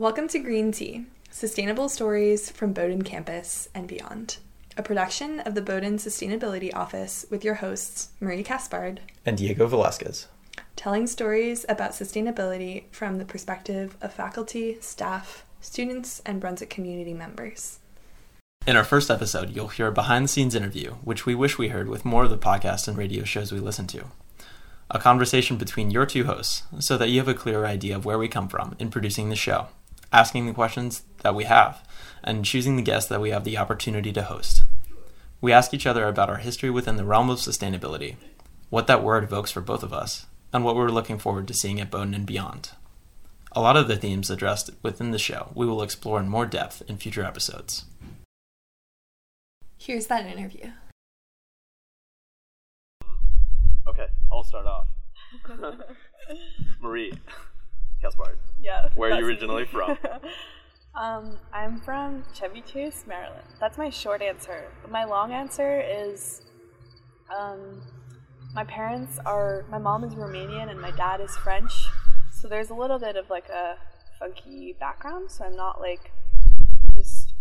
Welcome to Green Tea, sustainable stories from Bowdoin campus and beyond. A production of the Bowdoin Sustainability Office with your hosts, Marie Caspard, and Diego Velasquez. telling stories about sustainability from the perspective of faculty, staff, students, and Brunswick community members. In our first episode, you'll hear a behind the scenes interview, which we wish we heard with more of the podcast and radio shows we listen to. A conversation between your two hosts, so that you have a clearer idea of where we come from in producing the show, asking the questions that we have, and choosing the guests that we have the opportunity to host. We ask each other about our history within the realm of sustainability, what that word evokes for both of us, and what we're looking forward to seeing at Bowdoin and beyond. A lot of the themes addressed within the show we will explore in more depth in future episodes. Here's that interview. Okay, I'll start off. Marie Caspard, Yeah. where are you that's me. originally from? um, I'm from Chevy Chase, Maryland. That's my short answer. My long answer is um, my parents are, my mom is Romanian and my dad is French. So there's a little bit of like a funky background. So I'm not like just,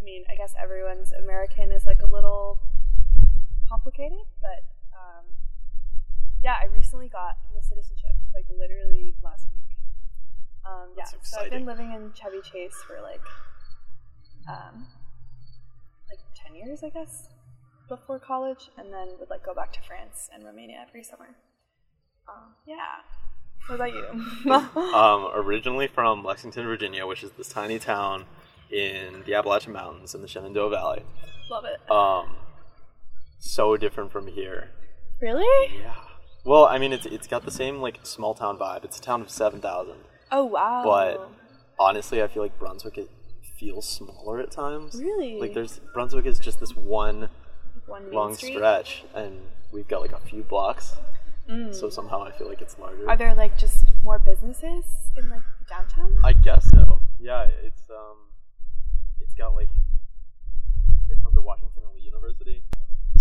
I mean, I guess everyone's American is like a little complicated, but um, yeah, I recently got the citizenship, like literally last week. Um, yeah, so I've been living in Chevy Chase for like, um, like ten years, I guess, before college, and then would like go back to France and Romania every summer. Um, yeah. What about you? um, originally from Lexington, Virginia, which is this tiny town in the Appalachian Mountains in the Shenandoah Valley. Love it. Um, so different from here. really? Yeah. Well, I mean, it's it's got the same like small town vibe. It's a town of seven thousand, Oh wow. but honestly, I feel like Brunswick it feels smaller at times. Really? Like there's Brunswick is just this one one long Street? stretch, and we've got like a few blocks. Mm. So somehow I feel like it's larger. Are there like just more businesses in like downtown? I guess so. Yeah, it's um, it's got like it's home to Washington and Lee University,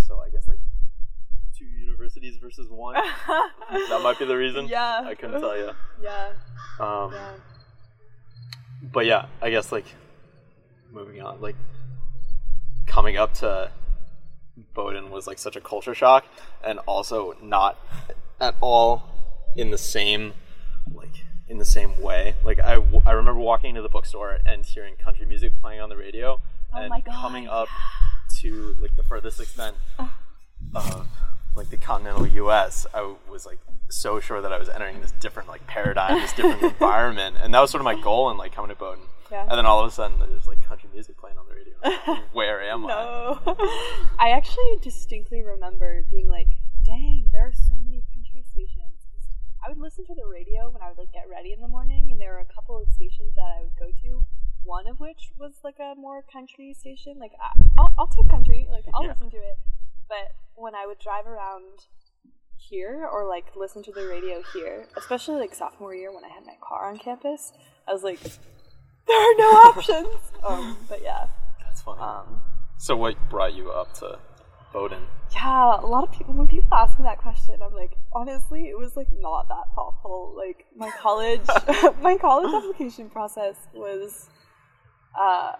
so I guess like two universities versus one. that might be the reason. Yeah. I couldn't tell you. yeah. Um, Yeah. but yeah, I guess like moving on, like coming up to Bowdoin was like such a culture shock, and also not at all in the same like in the same way. Like I, w- I remember walking into the bookstore and hearing country music playing on the radio, Oh and my God, coming up to like the furthest extent of like the continental U.S. I was like so sure that I was entering this different like paradigm, this different environment, and that was sort of my goal in like coming to Bowdoin. Yeah. And then all of a sudden, there's like country music playing on the radio. Where am I? No. I actually distinctly remember being like, dang, there are so many country stations." I would listen to the radio when I would like get ready in the morning, and there were a couple of stations that I would go to. One of which was like a more country station. Like I, I'll, I'll take country, like I'll Yeah. listen to it. But when I would drive around here or like listen to the radio here, especially like sophomore year when I had my car on campus, I was like, there are no options. um, but yeah. That's funny. Um, so what brought you up to Bowdoin? Yeah, a lot of people when people ask me that question, I'm like, honestly, it was like not that thoughtful. Like my college, my college application process was uh,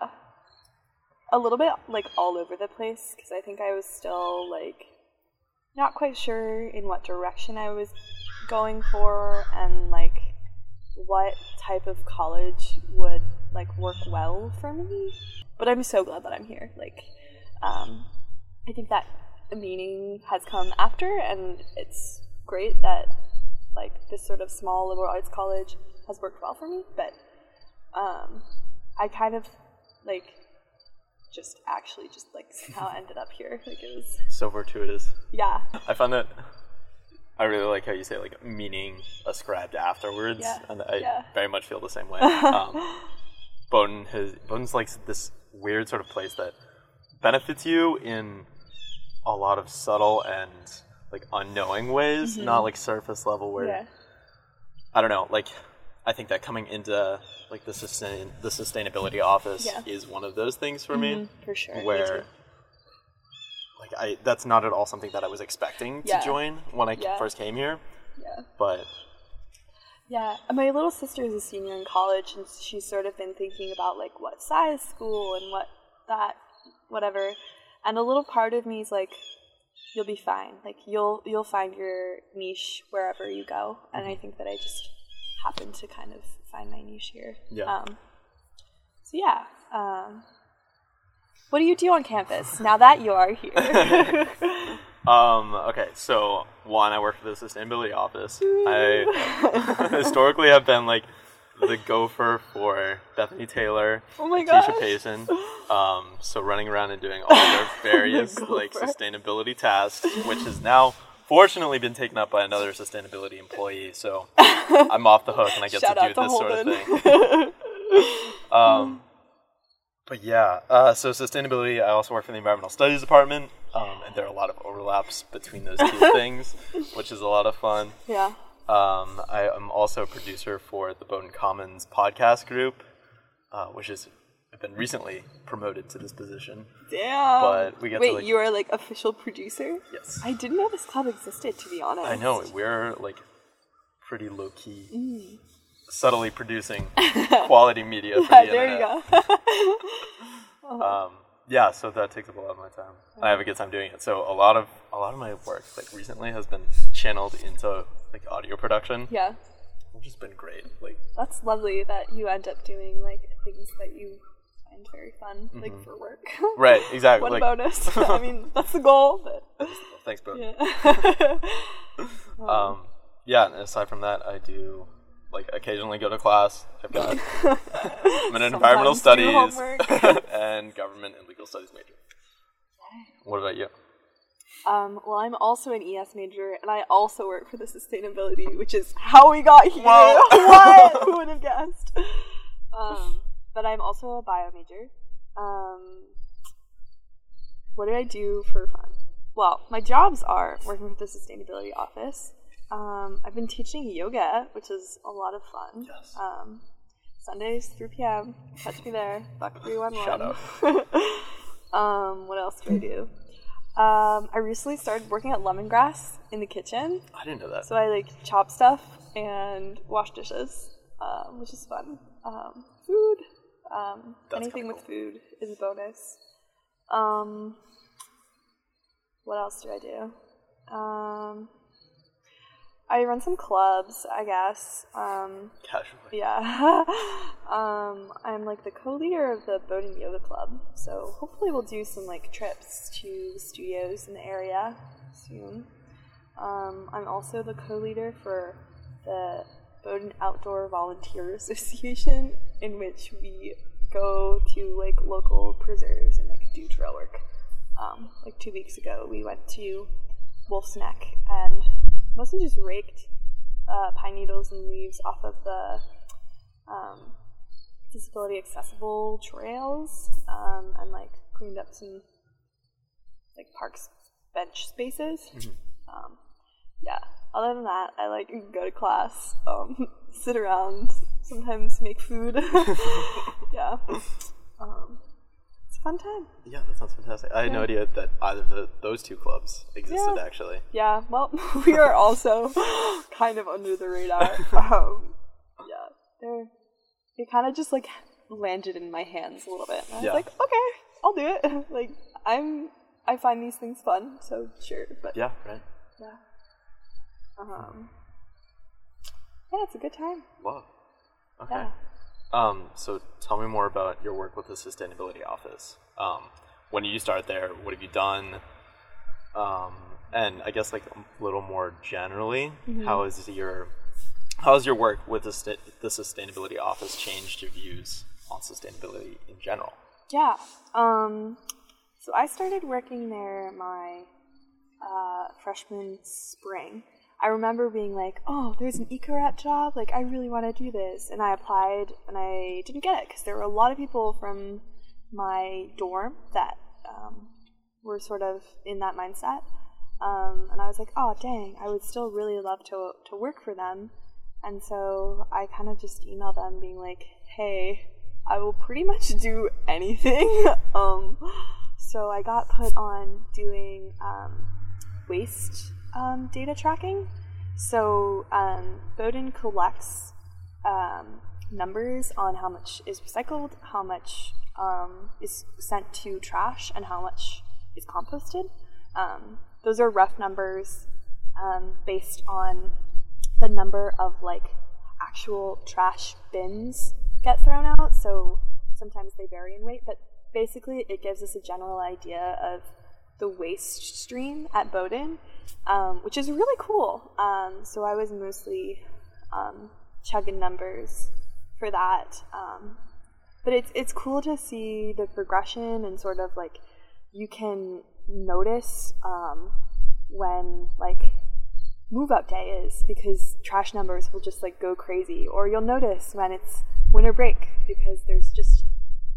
a little bit like all over the place because I think I was still like not quite sure in what direction I was going for and like what type of college would like work well for me. But I'm so glad that I'm here. Like, um, I think that meaning has come after, and it's great that like this sort of small liberal arts college has worked well for me. But um, I kind of like just actually just like somehow ended up here. Like it was So fortuitous. yeah I find that I really like how you say like meaning ascribed afterwards, Yeah, and I yeah. very much feel the same way. Um, Bowdoin has Bowdoin's like this weird sort of place that benefits you in a lot of subtle and like unknowing ways, not like surface level where yeah I don't know, like I think that coming into like the sustain the sustainability office Yeah. is one of those things for me Mhm, for sure. Where like I that's not at all something that I was expecting to join when I Yeah. first came here, yeah. but Yeah, my little sister is a senior in college, and she's sort of been thinking about like what size school and what that, whatever. And a little part of me is like, you'll be fine. Like you'll you'll find your niche wherever you go. And I think that I just happened to kind of find my niche here. Yeah. Um, so yeah. Um, what do you do on campus now that you are here? Um, okay, so one, I work for the sustainability office. I historically have been like the gopher for Bethany Taylor, Oh my Keisha. Payson. Um, so running around and doing all their various like sustainability tasks, which is now fortunately been taken up by another sustainability employee. So I'm off the hook and I get Shout to do to this sort of thing. Um, but yeah, uh, so sustainability. I also work for the environmental studies department, um, and there are a lot of overlaps between those two things, which is a lot of fun. yeah. Um, I am also a producer for the Bowdoin Commons podcast group, uh, which has been recently promoted to this position. Damn. But we get to, Wait, like- you are like official producer? Yes, I didn't know this club existed, to be honest. I know we're like pretty low key, Mm. subtly producing quality media for Yeah, the there internet. you go. um, yeah, so that takes up a lot of my time. I have a good time doing it. So a lot of a lot of my work, like recently, has been channeled into like audio production, yeah. which has been great. Like, That's lovely that you end up doing like things that you find very fun, like for work. Mm-hmm. right, exactly. One like, bonus. I mean, that's the goal, but thanks, bro. yeah. Um, yeah. And aside from that, I do like occasionally go to class. I've got I'm an environmental studies and government and legal studies major. What about you? Um, well, I'm also an ES major, and I also work for the sustainability, which is how we got here. What? Who would have guessed? Um, but I'm also a bio major. Um, what do I do for fun? Well, my jobs are working with the sustainability office. Um, I've been teaching yoga, which is a lot of fun. Yes. Um, Sundays, 3 p.m. Catch me there. Buck 311. Shout out. um, what else do I do? Um, I recently started working at Lemongrass in the kitchen. I didn't know that. So I like chop stuff and wash dishes, um, which is fun. Um, food. Um, anything with food is a bonus. Um, what else do I do? Um, I run some clubs, I guess. Um, Casually. yeah. um, I'm like the co-leader of the Bowdoin Yoga Club, so hopefully we'll do some like trips to studios in the area soon. Um, I'm also the co-leader for the Bowdoin Outdoor Volunteer Association, in which we go to like local preserves and like do trail work. Um, like two weeks ago, we went to Wolfe's Neck and mostly just raked uh, pine needles and leaves off of the um, disability accessible trails um, and like cleaned up some like parks bench spaces. Um, yeah. Other than that, I like go to class, um, sit around, sometimes make food. yeah. Um, it's a fun time. Yeah, that sounds fantastic. I had no idea that either of the, those two clubs existed Yeah. actually. Yeah, well, we are also kind of under the radar. Um, yeah, they're they kind of just like landed in my hands a little bit. And I was Yeah. like, okay, I'll do it. like I'm, I find these things fun, so sure. But Yeah, right. yeah, um, yeah, it's a good time. Wow. Okay. Yeah. Um, so tell me more about your work with the sustainability office. Um, when did you start there? What have you done? Um, and I guess like a little more generally, Mm-hmm. how is your how has your work with the, the sustainability office changed your views on sustainability in general? Yeah. Um, so I started working there my uh, freshman spring. I remember being like, "Oh, there's an eco-rep job. Like, I really want to do this." And I applied, and I didn't get it because there were a lot of people from my dorm that um, were sort of in that mindset. Um, and I was like, "Oh, dang! I would still really love to to work for them." And so I kind of just emailed them, being like, "Hey, I will pretty much do anything." um, so I got put on doing um, waste um, data tracking. So um, Bowdoin collects um, numbers on how much is recycled, how much um, is sent to trash, and how much is composted. Um, those are rough numbers um, based on the number of like actual trash bins get thrown out. So sometimes they vary in weight, but basically it gives us a general idea of the waste stream at Bowdoin, um, which is really cool. Um, so I was mostly um, chugging numbers for that. Um, but it's it's cool to see the progression and sort of like you can notice um, when like move up day is because trash numbers will just like go crazy or you'll notice when it's winter break because there's just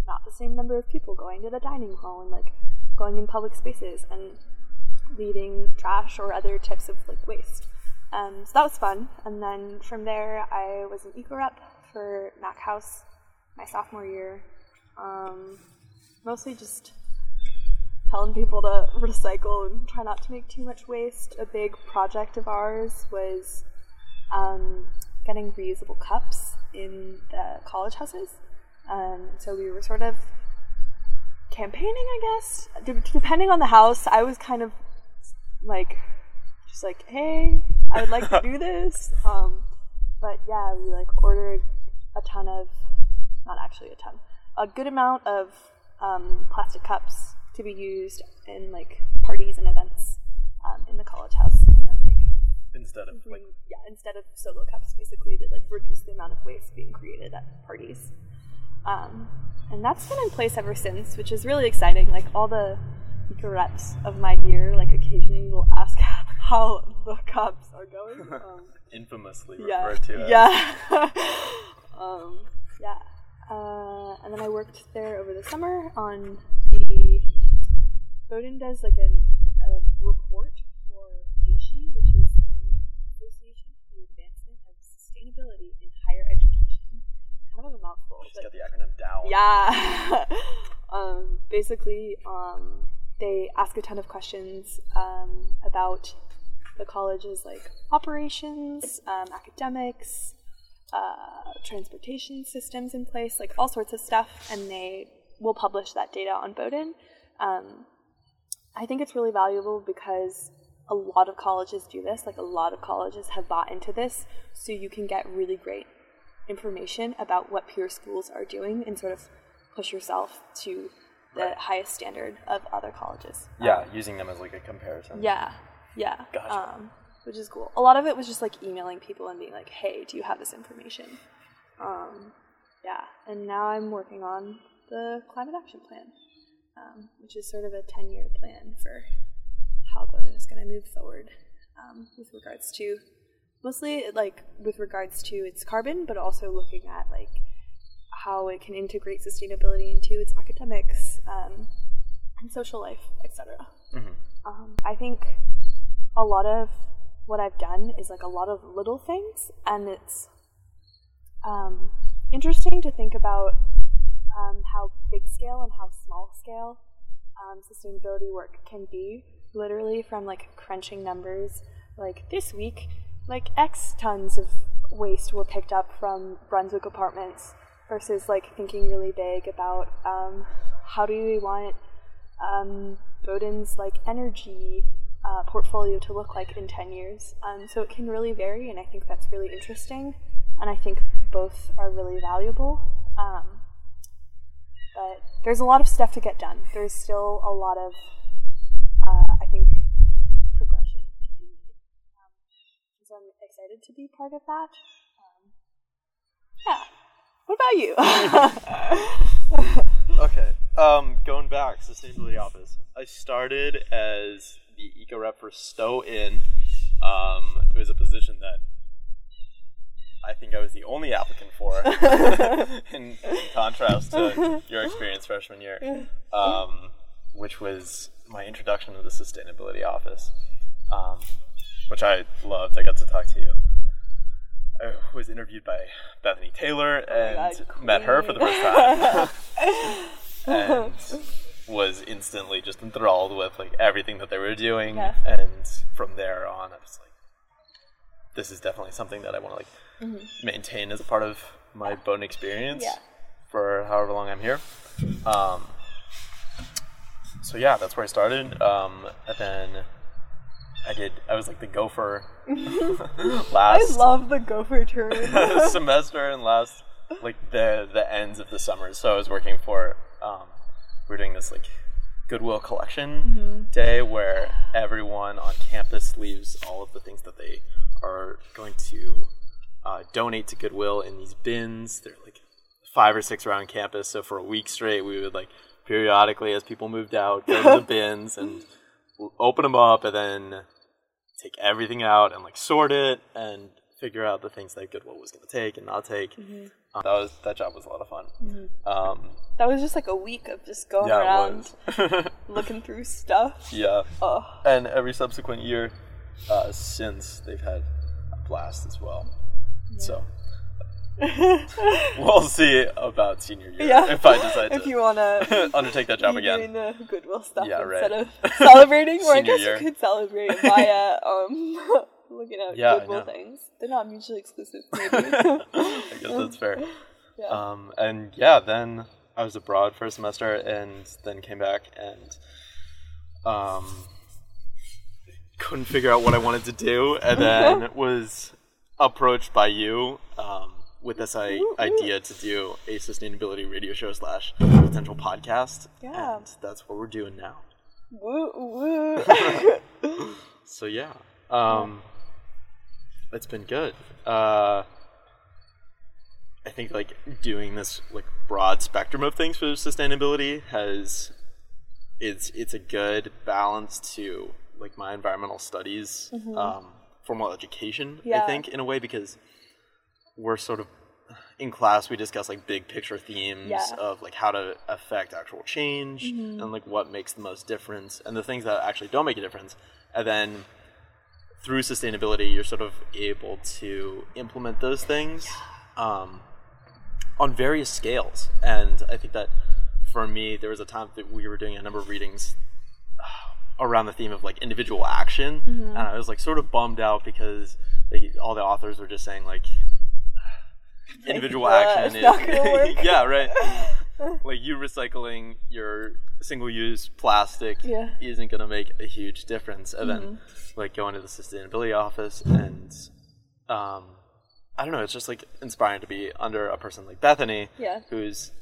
not the same number of people going to the dining hall and like going in public spaces and leaving trash or other types of like waste um, so that was fun and then from there i was an eco rep for mac house my sophomore year um, mostly just telling people to recycle and try not to make too much waste. A big project of ours was um, getting reusable cups in the college houses. Um, so we were sort of campaigning, I guess. De- depending on the house, I was kind of like, just like, hey, I would like to do this. Um, but yeah, we like ordered a ton of, not actually a ton, a good amount of um, plastic cups to be used in like parties and events um, in the college house, and then like Instead of like yeah, instead of solo cups, basically to like reduce the amount of waste being created at parties. Um, and that's been in place ever since, which is really exciting. Like all the reps of my year, like occasionally will ask how the cups are going. Um, infamously yeah, referred to as yeah, um, yeah. Uh, and then I worked there over the summer on the. Bowdoin does like an, a report for AASHE, which is the Association for the Advancement of Sustainability in Higher Education. Kind of a mouthful. Just but- get the acronym down. Yeah. um, basically, um, they ask a ton of questions um, about the college's like operations, um, academics, uh, transportation systems in place, like all sorts of stuff, and they will publish that data on Bowdoin. Um, I think it's really valuable because a lot of colleges do this. Like a lot of colleges have bought into this, so you can get really great information about what peer schools are doing and sort of push yourself to the Right. highest standard of other colleges. Yeah, using them as like a comparison. Yeah, yeah. Gotcha. Um, which is cool. A lot of it was just like emailing people and being like, "Hey, do you have this information?" Um, yeah. And now I'm working on the climate action plan, um, which is sort of a ten-year plan for how Bowdoin is going to move forward um, with regards to mostly like with regards to its carbon, but also looking at like how it can integrate sustainability into its academics um, and social life, etc. Mhm. Um, I think a lot of what I've done is like a lot of little things, and it's um, interesting to think about um, how big scale and how small scale um, sustainability work can be. Literally, from like crunching numbers, like this week, like X tons of waste were picked up from Brunswick apartments, versus like thinking really big about um, how do we want um, like energy uh, portfolio to look like in 10 years. Um, so it can really vary, and I think that's really interesting. And I think both are really valuable. Um, but there's a lot of stuff to get done. There's still a lot of, uh, I think, progression to be made. Um, so I'm excited to be part of that. Um, yeah. What about you? Okay. Um, going back, sustainability office. I started as the eco rep for Stowe Inn. Um, it was a position that I think I was the only applicant for, in, in contrast to your experience freshman year, um, which was my introduction to the sustainability office, um, which I loved. I got to talk to you. I was interviewed by Bethany Taylor and God, met her for the first time. and was instantly just enthralled with like everything that they were doing Yeah. and from there on i was like this is definitely something that I want to like maintain as a part of my Bowdoin experience Yeah. for however long I'm here. Um, so yeah, that's where I started. Um, and then I did. I was like the gopher I last love the gopher term. semester and last like the the ends of the summer. So I was working for um, we are doing this like Goodwill collection day where everyone on campus leaves all of the things that they are going to uh, donate to Goodwill in these bins. They're like five or six around campus. So for a week straight, we would like periodically, as people moved out, go to the bins and open them up, and then take everything out and like sort it and figure out the things that Goodwill was going to take and not take. Uh, that was that job was a lot of fun. Um, that was just like a week of just going yeah, around looking through stuff. yeah, Oh, and every subsequent year uh, since they've had a blast as well. So we'll see about senior year yeah. if I decide if to you wanna undertake that job again. doing the Goodwill stuff Yeah, right. instead of celebrating, or I guess year. you could celebrate via um looking at Yeah, Goodwill things. They're not mutually exclusive, maybe. I guess that's fair. yeah. Um, and yeah, then I was abroad for a semester and then came back and um, couldn't figure out what I wanted to do, and then was approached by you um, with this I- idea to do a sustainability radio show slash potential podcast. Yeah. And that's what we're doing now. woo woo. So yeah, um, it's been good. Uh, I think like doing this like broad spectrum of things for sustainability has it's it's a good balance to like my environmental studies, um, formal education. I think in a way because we're sort of in class we discuss like big picture themes Yeah. of like how to affect actual change and like what makes the most difference. And the things that actually don't make a difference and then through sustainability you're sort of able to implement those things um, on various scales. And i think that for me there was a time that we were doing a number of readings uh, around the theme of like individual action. And i was like sort of bummed out because they, all the authors were just saying like individual action it's not work. yeah right like you recycling your single-use plastic Yeah. isn't going to make a huge difference and Mm-hmm. then like going to the sustainability office and um i don't know it's just like inspiring to be under a person like bethany Yeah. who's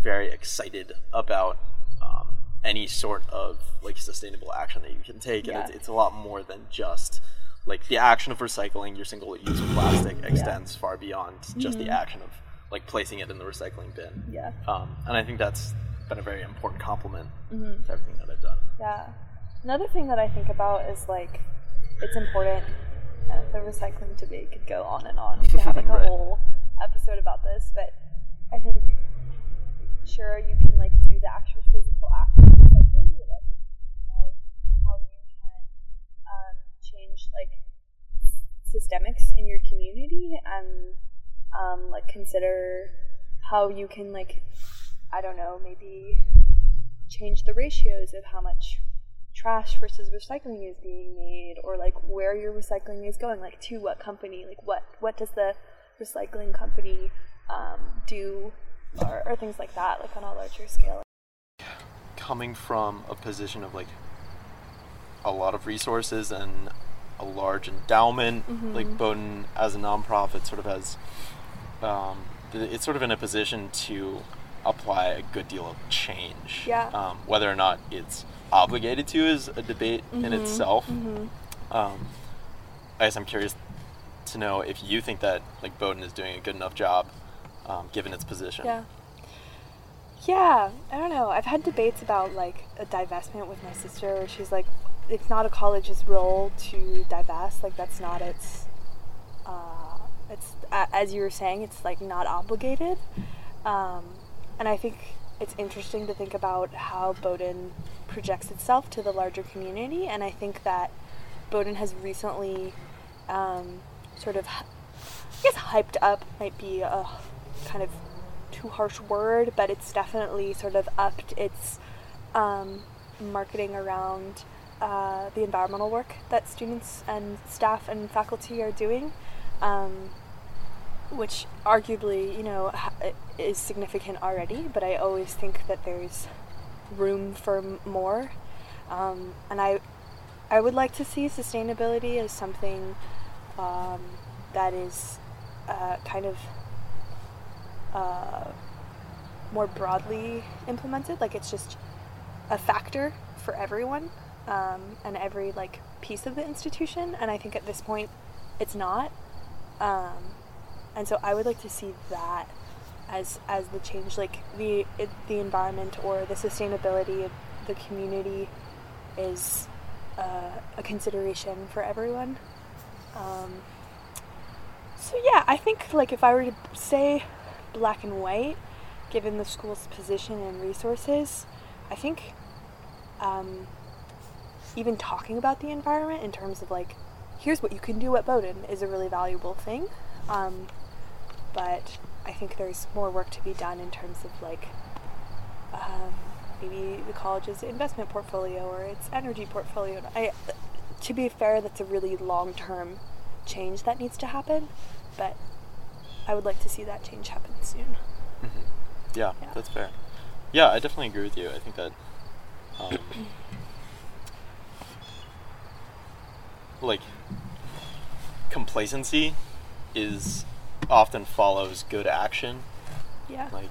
very excited about um, any sort of like sustainable action that you can take and Yeah. it's, it's a lot more than just like the action of recycling your single use plastic extends far beyond just the action of like placing it in the recycling bin Mm-hmm. yeah. um, and I think that's been a very important compliment Mm-hmm. to everything that I've done. Yeah. Another thing that I think about is like it's important. Uh, the recycling debate could go on and on. We could have like a Right. whole episode about this, but I think sure you can like do the actual physical act of recycling, but also think about how you can um, change like systemics in your community and um, like consider how you can like I don't know maybe change the ratios of how much trash versus recycling is being made or like where your recycling is going like to what company like what what does the recycling company um, do or, or things like that like on a larger scale. Coming from a position of like a lot of resources and a large endowment, Mm-hmm. like Bowdoin as a nonprofit sort of has, um, it's sort of in a position to apply a good deal of change. Yeah. Um, whether or not it's obligated to is a debate in Mm-hmm. itself. Um, I guess I'm curious to know if you think that like Bowdoin is doing a good enough job, um, given its position. Yeah. Yeah, I don't know. I've had debates about like a divestment with my sister where she's like, it's not a college's role to divest. Like that's not its. Uh, it's as you were saying, it's like not obligated. Um, and I think it's interesting to think about how Bowdoin projects itself to the larger community. And I think that Bowdoin has recently um, sort of, I guess, hyped up might be a kind of too harsh word, but it's definitely sort of upped its um, marketing around uh, the environmental work that students and staff and faculty are doing, um, which arguably, you know, is significant already. But I always think that there's room for more, um, and I, I would like to see sustainability as something um, that is uh, kind of uh, more broadly implemented. Like it's just a factor for everyone um, and every like piece of the institution. And I think at this point, it's not. Um, and so I would like to see that as as the change, like the it, the environment or the sustainability of the community is uh, a consideration for everyone. Um, so yeah, I think like if I were to say black and white, given the school's position and resources, I think um, even talking about the environment in terms of like, here's what you can do at Bowdoin is a really valuable thing. Um, but I think there's more work to be done in terms of like um, maybe the college's investment portfolio or its energy portfolio. I, to be fair, that's a really long term change that needs to happen, but I would like to see that change happen soon. Mm-hmm. Yeah, Yeah. that's fair. Yeah, I definitely agree with you. I think that, um, like, complacency is often follows good action. Yeah. Like,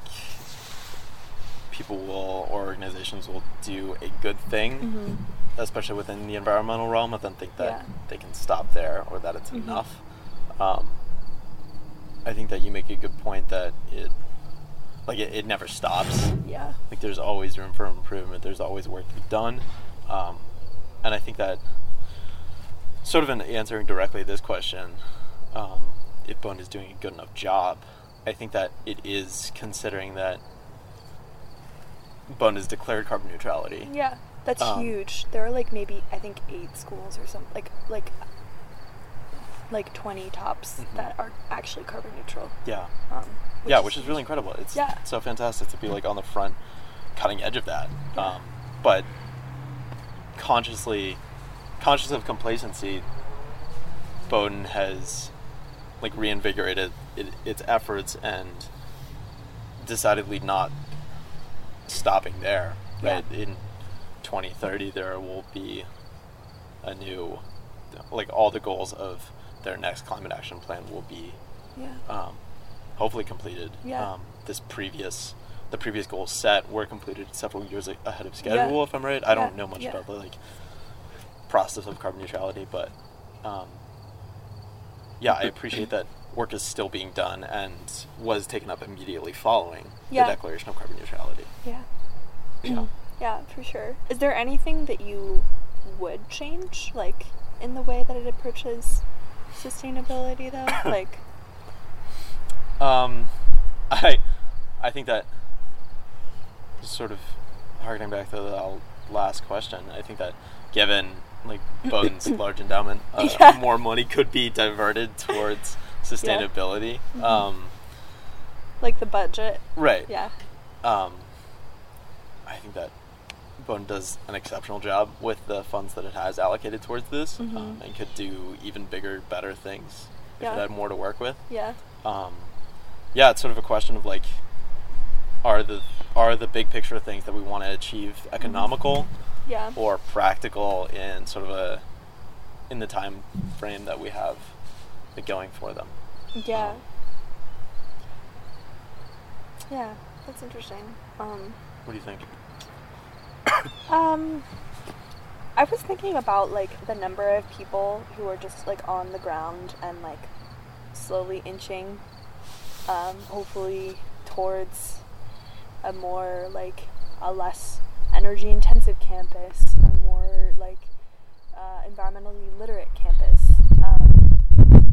people will or organizations will do a good thing, Mhm. especially within the environmental realm, and then think that Yeah. they can stop there or that it's Mhm. enough. Um, I think that you make a good point that it, like, it, it never stops. Yeah. Like, there's always room for improvement. There's always work to be done, um, and I think that, sort of in answering directly this question, um, if Bowdoin is doing a good enough job, I think that it is considering that Bowdoin has declared carbon neutrality. Yeah. That's Um, huge. There are like maybe I think eight schools or something like like like twenty tops Mhm. that are actually carbon neutral. Yeah, Um, yeah, which is really incredible. It's Yeah. so fantastic to be like on the front, cutting edge of that. Yeah. Um, but consciously, conscious of complacency, Bowdoin has like reinvigorated it, its efforts and decidedly not stopping there. Yeah. In 2030, there will be a new, like all the goals of their next climate action plan will be Yeah. um, hopefully completed. Yeah. Um, this previous, the previous goals set were completed several years ahead of schedule. If I'm right, I don't know much yeah. about the like process of carbon neutrality, but um, yeah, I appreciate that work is still being done and was taken up immediately following Yeah. the declaration of carbon neutrality. Yeah. Yeah. Yeah, for sure. Is there anything that you would change, like in the way that it approaches sustainability, though? like, Um, I, I think that sort of harkening back to the last question, I think that given like Bowdoin's large endowment, uh, Yeah. more money could be diverted towards sustainability. Mhm. Um, like the budget? right. Yeah. Um, I think that Bowdoin does an exceptional job with the funds that it has allocated towards this, um, Mhm. and could do even bigger, better things if Yeah. it had more to work with. Yeah. um, yeah, it's sort of a question of like, are the are the big picture things that we want to achieve economical Yeah. or practical in sort of a in the time frame that we have going for them? Yeah. Um, Yeah. That's interesting. Um, what do you think? Um, I was thinking about like the number of people who are just like on the ground and like slowly inching, um, hopefully towards a more like a less energy intensive campus, a more like uh, environmentally literate campus. Um,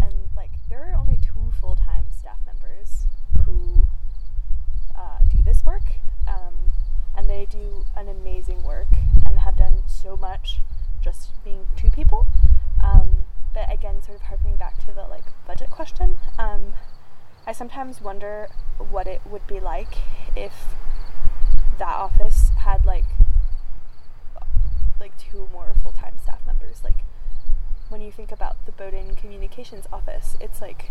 and like there are only two full time staff members who uh, do this work. Um, and they do an amazing work and have done so much just being two people. Um, but again, sort of harkening back to the like budget question, um, I sometimes wonder what it would be like if that office had like like two more full time staff members. Like when you think about the Bowdoin Communications Office, it's like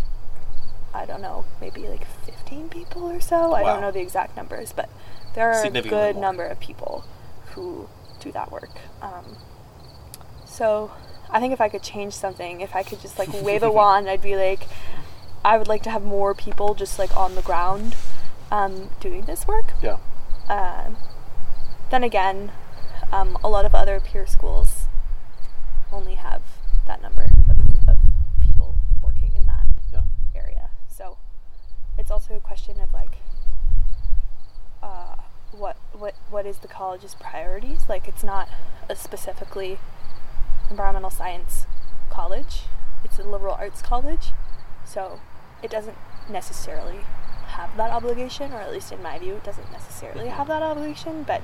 I don't know, maybe like 15 people or so. I don't know the exact numbers, but there are a good more. number of people who do that work. Um, so I think if I could change something, if I could just like wave a wand, I'd be like, I would like to have more people just like on the ground um, doing this work. Yeah. Um then again, um, a lot of other peer schools only have that number of, of people working in that Yeah. area. So it's also a question of like, uh, what what what is the college's priorities? Like, it's not a specifically environmental science college. It's a liberal arts college, so it doesn't necessarily have that obligation, or at least in my view, it doesn't necessarily Mhm. have that obligation. But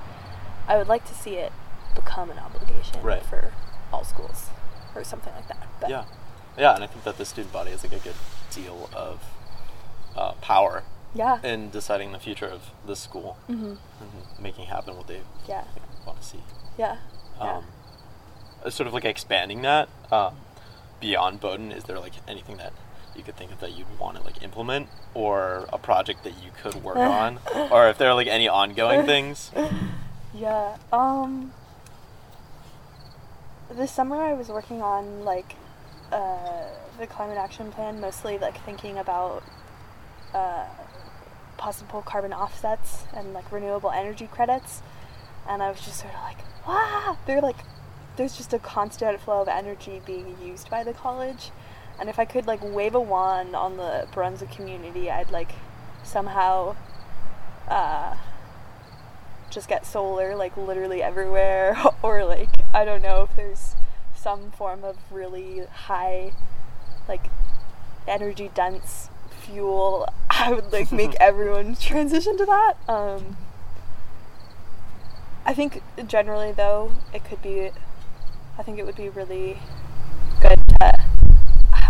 I would like to see it become an obligation Right. for all schools, or something like that. But Yeah, yeah, and I think that the student body has like a good deal of uh, power yeah, in deciding the future of this school hmm and making happen what they yeah, want to see. yeah, yeah. Um, uh, sort of like expanding that um, beyond Bowdoin. Is there like anything that you could think of that you'd want to like implement, or a project that you could work on, or if there are like any ongoing things? Yeah. Um. This summer, I was working on like uh, the climate action plan, mostly like thinking about uh, possible carbon offsets and like renewable energy credits, and I was just sort of like, wow, they're like, there's just a constant flow of energy being used by the college, and if I could like wave a wand on the Brunswick community, I'd like somehow. Uh, just get solar like literally everywhere or like I don't know if there's some form of really high like energy dense fuel I would like make everyone transition to that um I think generally though it could be I think it would be really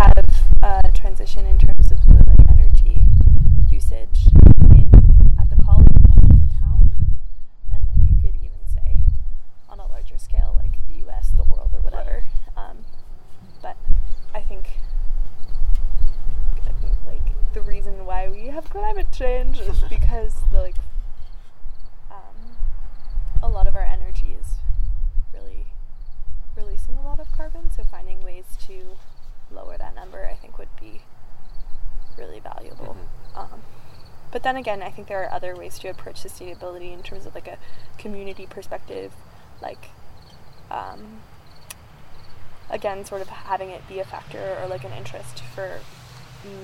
have a transition in terms of the like energy usage in at the college and also the town. And like you could even say on a larger scale like the US the world or whatever. Um, but I think I think, like the reason why we have climate change is because the like um, a lot of our energy is really releasing a lot of carbon. So finding ways to lower that number I think would be really valuable. Um, but then again I think there are other ways to approach sustainability in terms of like a community perspective like um, again sort of having it be a factor or like an interest for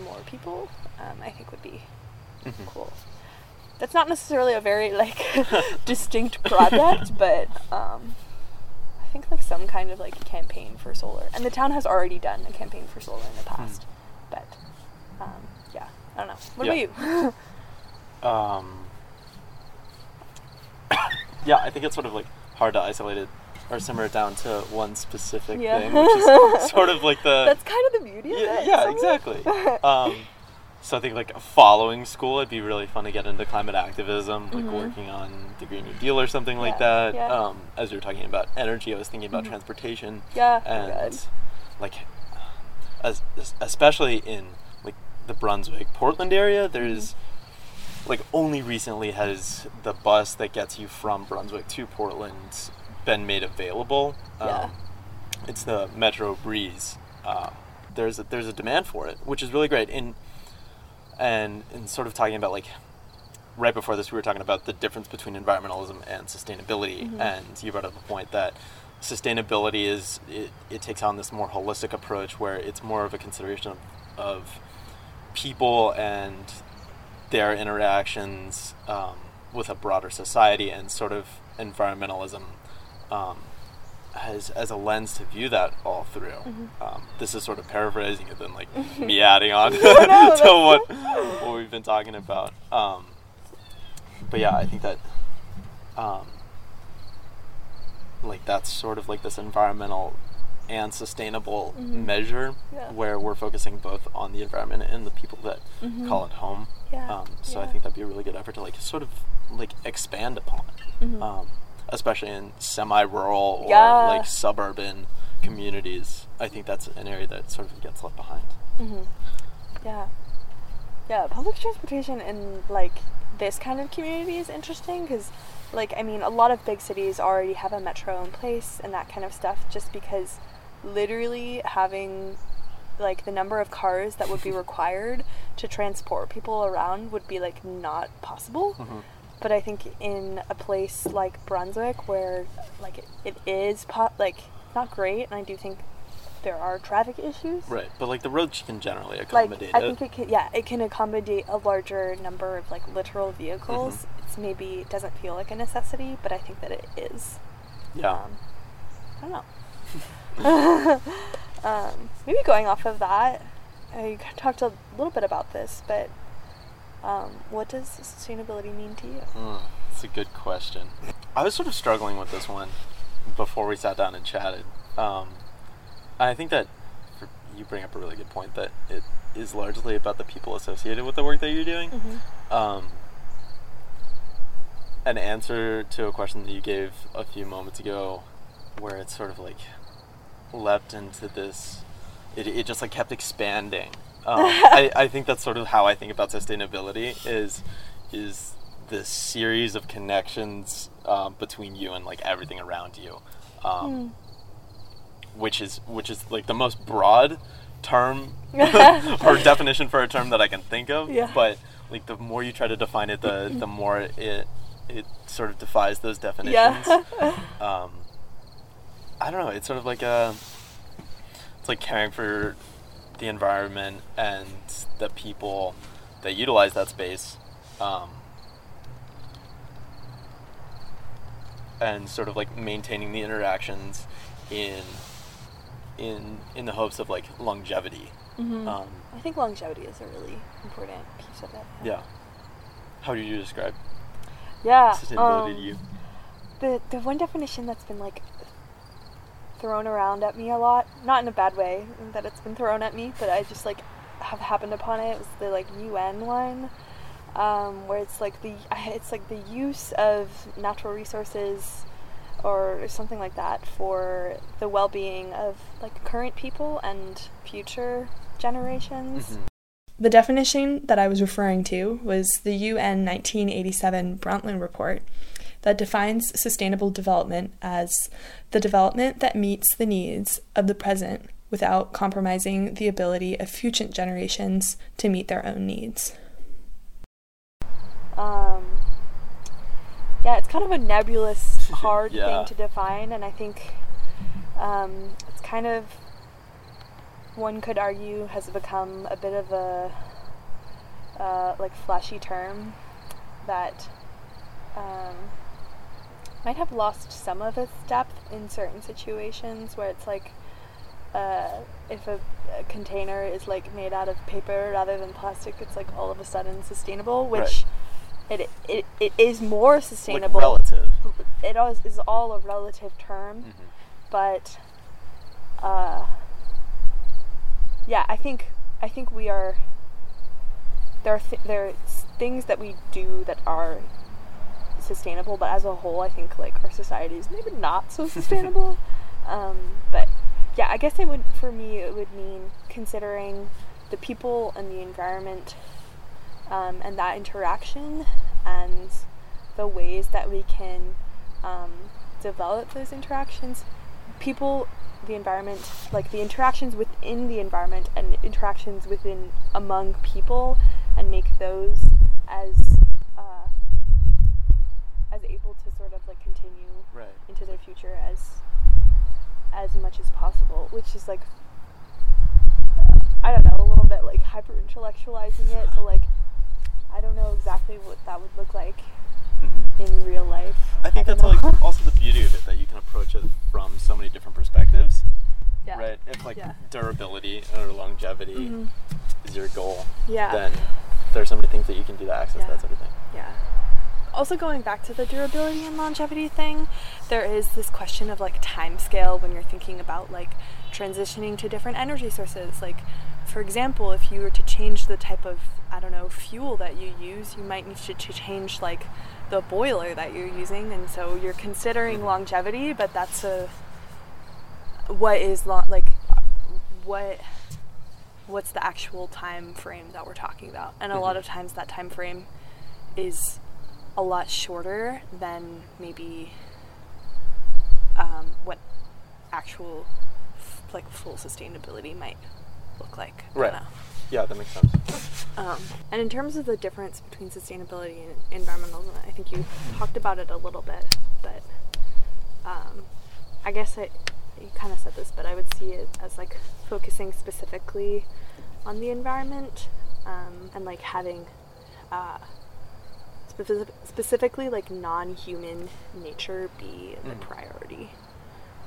more people um, I think would be Mhm. cool. That's not necessarily a very like distinct project but um, think like some kind of like campaign for solar. And the town has already done a campaign for solar in the past. But um, yeah. I don't know. What Yeah. about you? Um, yeah, I think it's sort of like hard to isolate it or simmer it down to one specific Yeah. thing, which is sort of like the that's kind of the beauty of yeah, it. yeah exactly. Um, so I think like following school, it'd be really fun to get into climate activism, like Mhm. working on the Green New Deal or something like that. yeah. Um, as you were talking about energy, I was thinking about Mhm. transportation yeah and God. like as especially in like the Brunswick Portland area there's Mm-hmm. like only recently has the bus that gets you from Brunswick to Portland been made available Um, Yeah. it's the Metro BREEZ uh, there's a, there's a demand for it which is really great and and and sort of talking about like right before this we were talking about the difference between environmentalism and sustainability Mhm. and you brought up a point that sustainability is it, it takes on this more holistic approach where it's more of a consideration of, of people and their interactions um, with a broader society and sort of environmentalism um, as, as a lens to view that all through. Mhm. Um, this is sort of paraphrasing it then like me adding on to what, what we've been talking about. Um, but yeah, I think that um, like that's sort of like this environmental and sustainable Mhm. measure Yeah. where we're focusing both on the environment and the people that Mhm. call it home. Yeah, Um, so I think that'd be a really good effort to like sort of like expand upon. Especially in semi-rural or Yeah. like suburban communities. I think that's an area that sort of gets left behind. Mm-hmm. Yeah. Yeah, public transportation in like this kind of community is interesting because, like, I mean, a lot of big cities already have a metro in place and that kind of stuff just because literally having like the number of cars that would be required to transport people around would be like not possible. Mm-hmm. But I think in a place like Brunswick where like it, it is po- like not great and I do think there are traffic issues Right, but like the roads can generally accommodate. like I it. think it can yeah it can accommodate a larger number of like literal vehicles. Mm-hmm. It's maybe it doesn't feel like a necessity, but I think that it is. yeah. Um, I don't know. um, maybe going off of that, I talked a little bit about this, but um, what does sustainability mean to you? Mm, That's a good question. I was sort of struggling with this one before we sat down and chatted. Um, I think that for, you bring up a really good point that it is largely about the people associated with the work that you're doing. Mm-hmm. Um, an answer to a question that you gave a few moments ago, where it's sort of like leapt into this, it, it just like kept expanding. Um, I, I think that's sort of how I think about sustainability is is this series of connections um, between you and like everything around you, um, which is which is like the most broad term or definition for a term that I can think of. Yeah. But like the more you try to define it, the the more it it sort of defies those definitions. Yeah. um, I don't know. It's sort of like a it's like caring for the environment and the people that utilize that space. Um, and sort of like maintaining the interactions in in in the hopes of like longevity. Mhm. Um, I think longevity is a really important piece of it. yeah. How do you describe Yeah. sustainability um, to you? the the one definition that's been like thrown around at me a lot. Not in a bad way that it's been thrown at me but i just like have happened upon it. It was the like UN one um, where it's like the it's like the use of natural resources or something like that for the well-being of like current people and future generations. Mhm. The definition that I was referring to was the UN 1987 Brundtland Report that defines sustainable development as the development that meets the needs of the present without compromising the ability of future generations to meet their own needs. um, yeah, it's kind of a nebulous, hard Yeah. thing to define, and I think um, it's kind of one could argue has become a bit of a uh, like flashy term that um, might have lost some of its depth in certain situations where it's like uh, if a, a container is like made out of paper rather than plastic, it's like all of a sudden sustainable, which it, it it is more Like sustainable. relative. It all is all a relative term, Mhm. but uh, yeah, I think I think we are. There are th- there are things that we do that are sustainable, but as a whole, I think like our society is maybe not so sustainable. um, but yeah, I guess it would for me it would mean considering the people and the environment um, and that interaction and the ways that we can um, develop those interactions. People, the environment, like the interactions within the environment and interactions within among people, and make those as as able to sort of like continue Right. into their future as as much as possible, which is like I don't know, a little bit like hyper intellectualizing it, but like I don't know exactly what that would look like Mhm. in real life. I think don't that's like also the beauty of it that you can approach it from so many different perspectives. yeah. Right? If like Yeah. durability or longevity Mhm. is your goal, Yeah. then there's so many things that you can do to access Yeah. that sort of thing. Yeah. Also going back to the durability and longevity thing, there is this question of like time scale when you're thinking about like transitioning to different energy sources. Like for example, if you were to change the type of I don't know fuel that you use, you might need to, to change like the boiler that you're using, and so you're considering mm-hmm. longevity, but that's a what is long like what what's the actual time frame that we're talking about? And a lot mm-hmm. of times that time frame is a lot shorter than maybe um, what actual f- like full sustainability might look like Right. Yeah, that makes sense. Um, and in terms of the difference between sustainability and environmentalism, I think you talked about it a little bit, but um, I guess I, you kind of said this, but I would see it as like focusing specifically on the environment um, and like having uh, specific, specifically like non-human nature be the priority.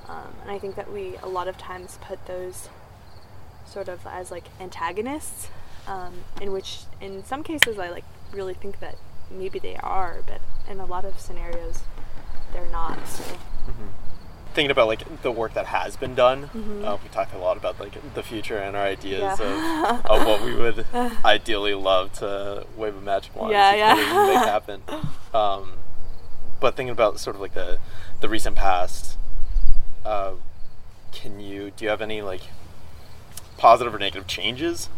Um, and I think that we a lot of times put those sort of as like antagonists, um, in which in some cases I like really think that maybe they are, but in a lot of scenarios they're not. So Thinking about like the work that has been done, Mm-hmm. uh, we talked a lot about like the future and our ideas of, of what we would ideally love to wave a magic wand Yeah, yeah. make happen. Um, but thinking about sort of like the the recent past, uh, can you do you have any like positive or negative changes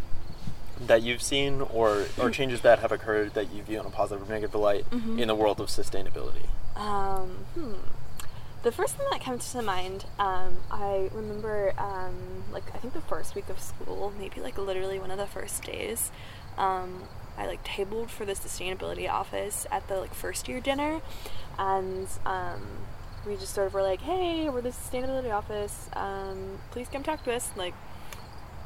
that you've seen, or or changes that have occurred that you view in a positive or negative light Mm-hmm. in the world of sustainability? Um, hmm. The first thing that comes to mind, um, I remember, um, like, I think the first week of school, maybe like literally one of the first days, um, I like tabled for the sustainability office at the like first year dinner, and um, we just sort of were like, hey, we're the sustainability office, um, please come talk to us. Like,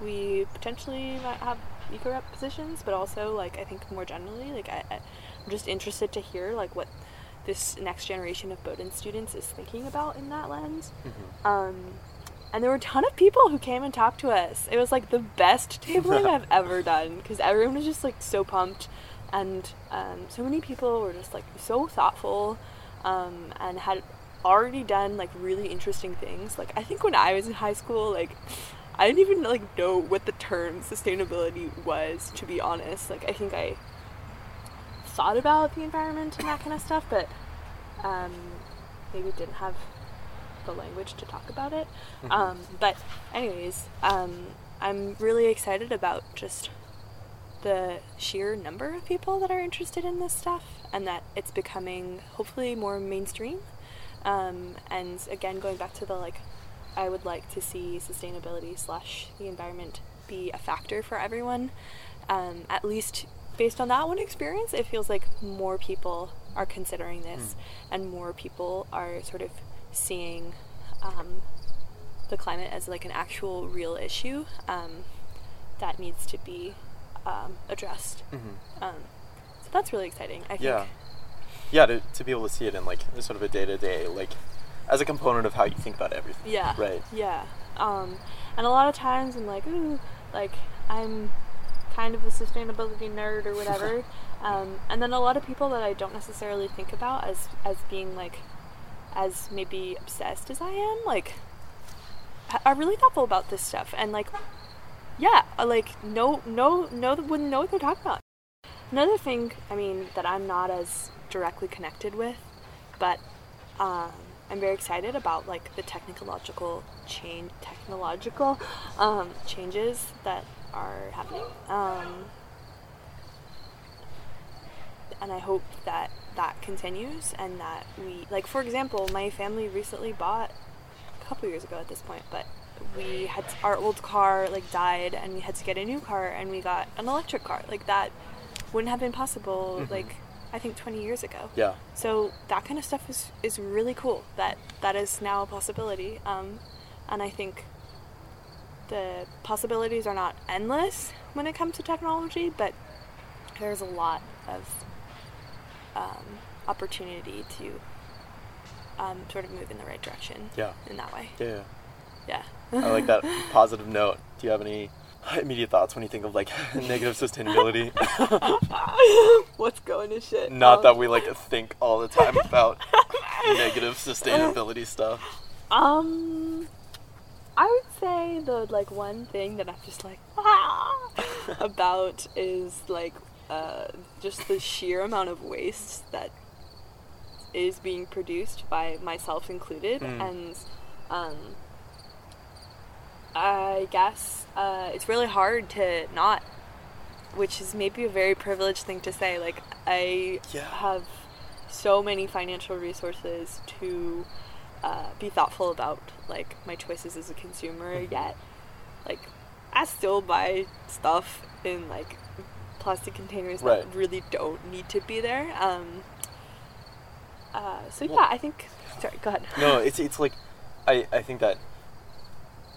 we potentially might have eco rep positions, but also like I think more generally, like I, I'm just interested to hear like what this next generation of Bowdoin students is thinking about in that lens. Um, and there were a ton of people who came and talked to us. It was like the best tabling I've ever done because everyone was just like so pumped, and um, so many people were just like so thoughtful, um, and had already done like really interesting things. Like I think when I was in high school, like I didn't even like know what the term sustainability was. To be honest, like I think I thought about the environment and that kind of stuff, but um, maybe didn't have the language to talk about it. Um, but, anyways, um, I'm really excited about just the sheer number of people that are interested in this stuff and that it's becoming hopefully more mainstream. Um, and again, going back to the like, I would like to see sustainability slash the environment be a factor for everyone. Um, at least based on that one experience, it feels like more people are considering this and more people are sort of seeing um, the climate as like an actual real issue um, that needs to be um, addressed. Um, so that's really exciting. I think. Yeah. Yeah, to, to be able to see it in like sort of a day to day, like as a component of how you think about everything. Yeah. Right. Yeah. Um, and a lot of times I'm like, ooh, like I'm kind of a sustainability nerd or whatever. um, and then a lot of people that I don't necessarily think about as as being like as maybe obsessed as I am, like are really thoughtful about this stuff and like yeah, uh, like no no no wouldn't know what they're talking about. Another thing, I mean, that I'm not as directly connected with, but um, I'm very excited about like the technological change, technological um, changes that are happening. Um, and I hope that that continues and that we, like, for example, my family recently bought a couple years ago at this point, but we had our old car like died and we had to get a new car and we got an electric car. Like that wouldn't have been possible like I think 20 years ago. Yeah. So that kind of stuff is, is really cool. That that is now a possibility. Um, and I think the possibilities are not endless when it comes to technology, but there's a lot of um, opportunity to um, sort of move in the right direction. Yeah. In that way. Yeah. Yeah. I like that positive note. Do you have any immediate thoughts when you think of like negative sustainability? What's going to shit? Not Um, that we like think all the time about negative sustainability stuff. Um, I would say the like one thing that I'm just like ah, about is like uh, just the sheer amount of waste that is being produced by myself included, Mm. and um, I guess uh, it's really hard to not, which is maybe a very privileged thing to say. Like I Yeah. have so many financial resources to uh, be thoughtful about like my choices as a consumer Mm-hmm. yet like i still buy stuff in like plastic containers Right. that really don't need to be there um uh, so yeah Well- i think sorry go ahead no, it's it's like I I think that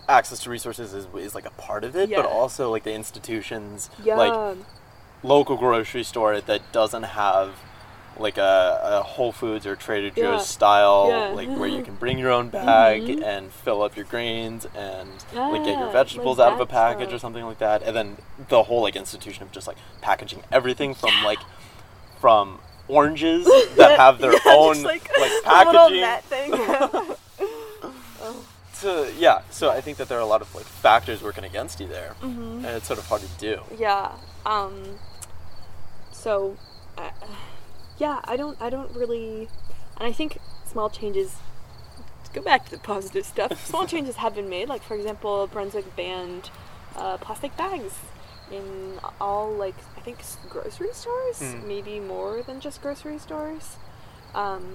access to resources is is like a part of it, Yeah. but also like the institutions yeah like local grocery store that doesn't have like a, a Whole Foods or Trader Joe's Yeah. style, Yeah. like where you can bring your own bag Mhm. and fill up your grains and like get your vegetables like out of a package or something like that. And then the whole like institution of just like packaging everything from like from oranges that have their Yeah, own just, like, like, packaging to yeah. So I think that there are a lot of like factors working against you there, Mhm. and it's sort of hard to do. Yeah. Um. So, uh, yeah, I don't. I don't really, and I think small changes. Go back to the positive stuff. Small changes have been made. Like for example, Brunswick banned uh, plastic bags in all like I think grocery stores, Mm. maybe more than just grocery stores, um,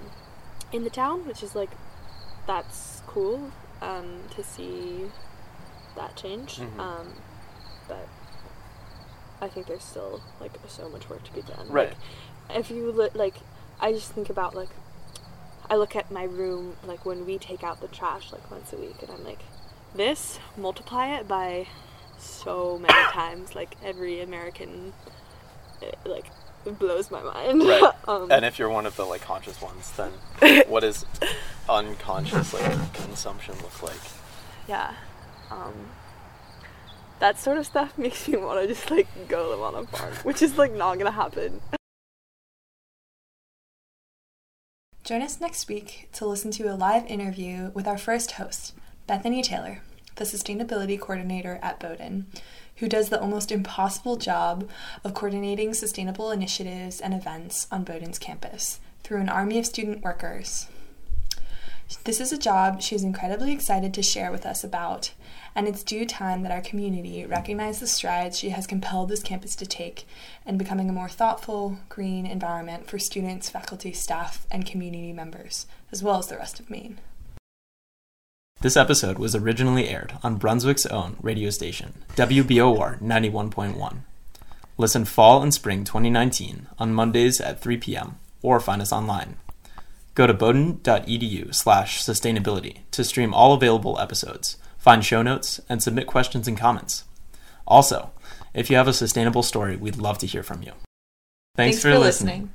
in the town, which is like that's cool um, to see that change. Mhm. Um, but I think there's still like so much work to be done. Right. Like, if you look, like, I just think about like, I look at my room like when we take out the trash like once a week, and I'm like, this multiply it by so many times. Like every American, it, like it blows my mind. Right. um, And if you're one of the like conscious ones, then what does unconscious like consumption look like? yeah. Um, that sort of stuff makes me want to just like go live on a farm, which is like not gonna happen. Join us next week to listen to a live interview with our first host, Bethany Taylor, the Sustainability Coordinator at Bowdoin, who does the almost impossible job of coordinating sustainable initiatives and events on Bowdoin's campus through an army of student workers. This is a job she is incredibly excited to share with us about, and it's due time that our community recognize the strides she has compelled this campus to take in becoming a more thoughtful, green environment for students, faculty, staff, and community members, as well as the rest of Maine. This episode was originally aired on Brunswick's own radio station, WBOR 91.1. Listen fall and spring 2019 on Mondays at 3 p.m. or find us online. Go to bowdoin.edu slash sustainability to stream all available episodes, find show notes, and submit questions and comments. Also, if you have a sustainable story, we'd love to hear from you. Thanks, for, listening.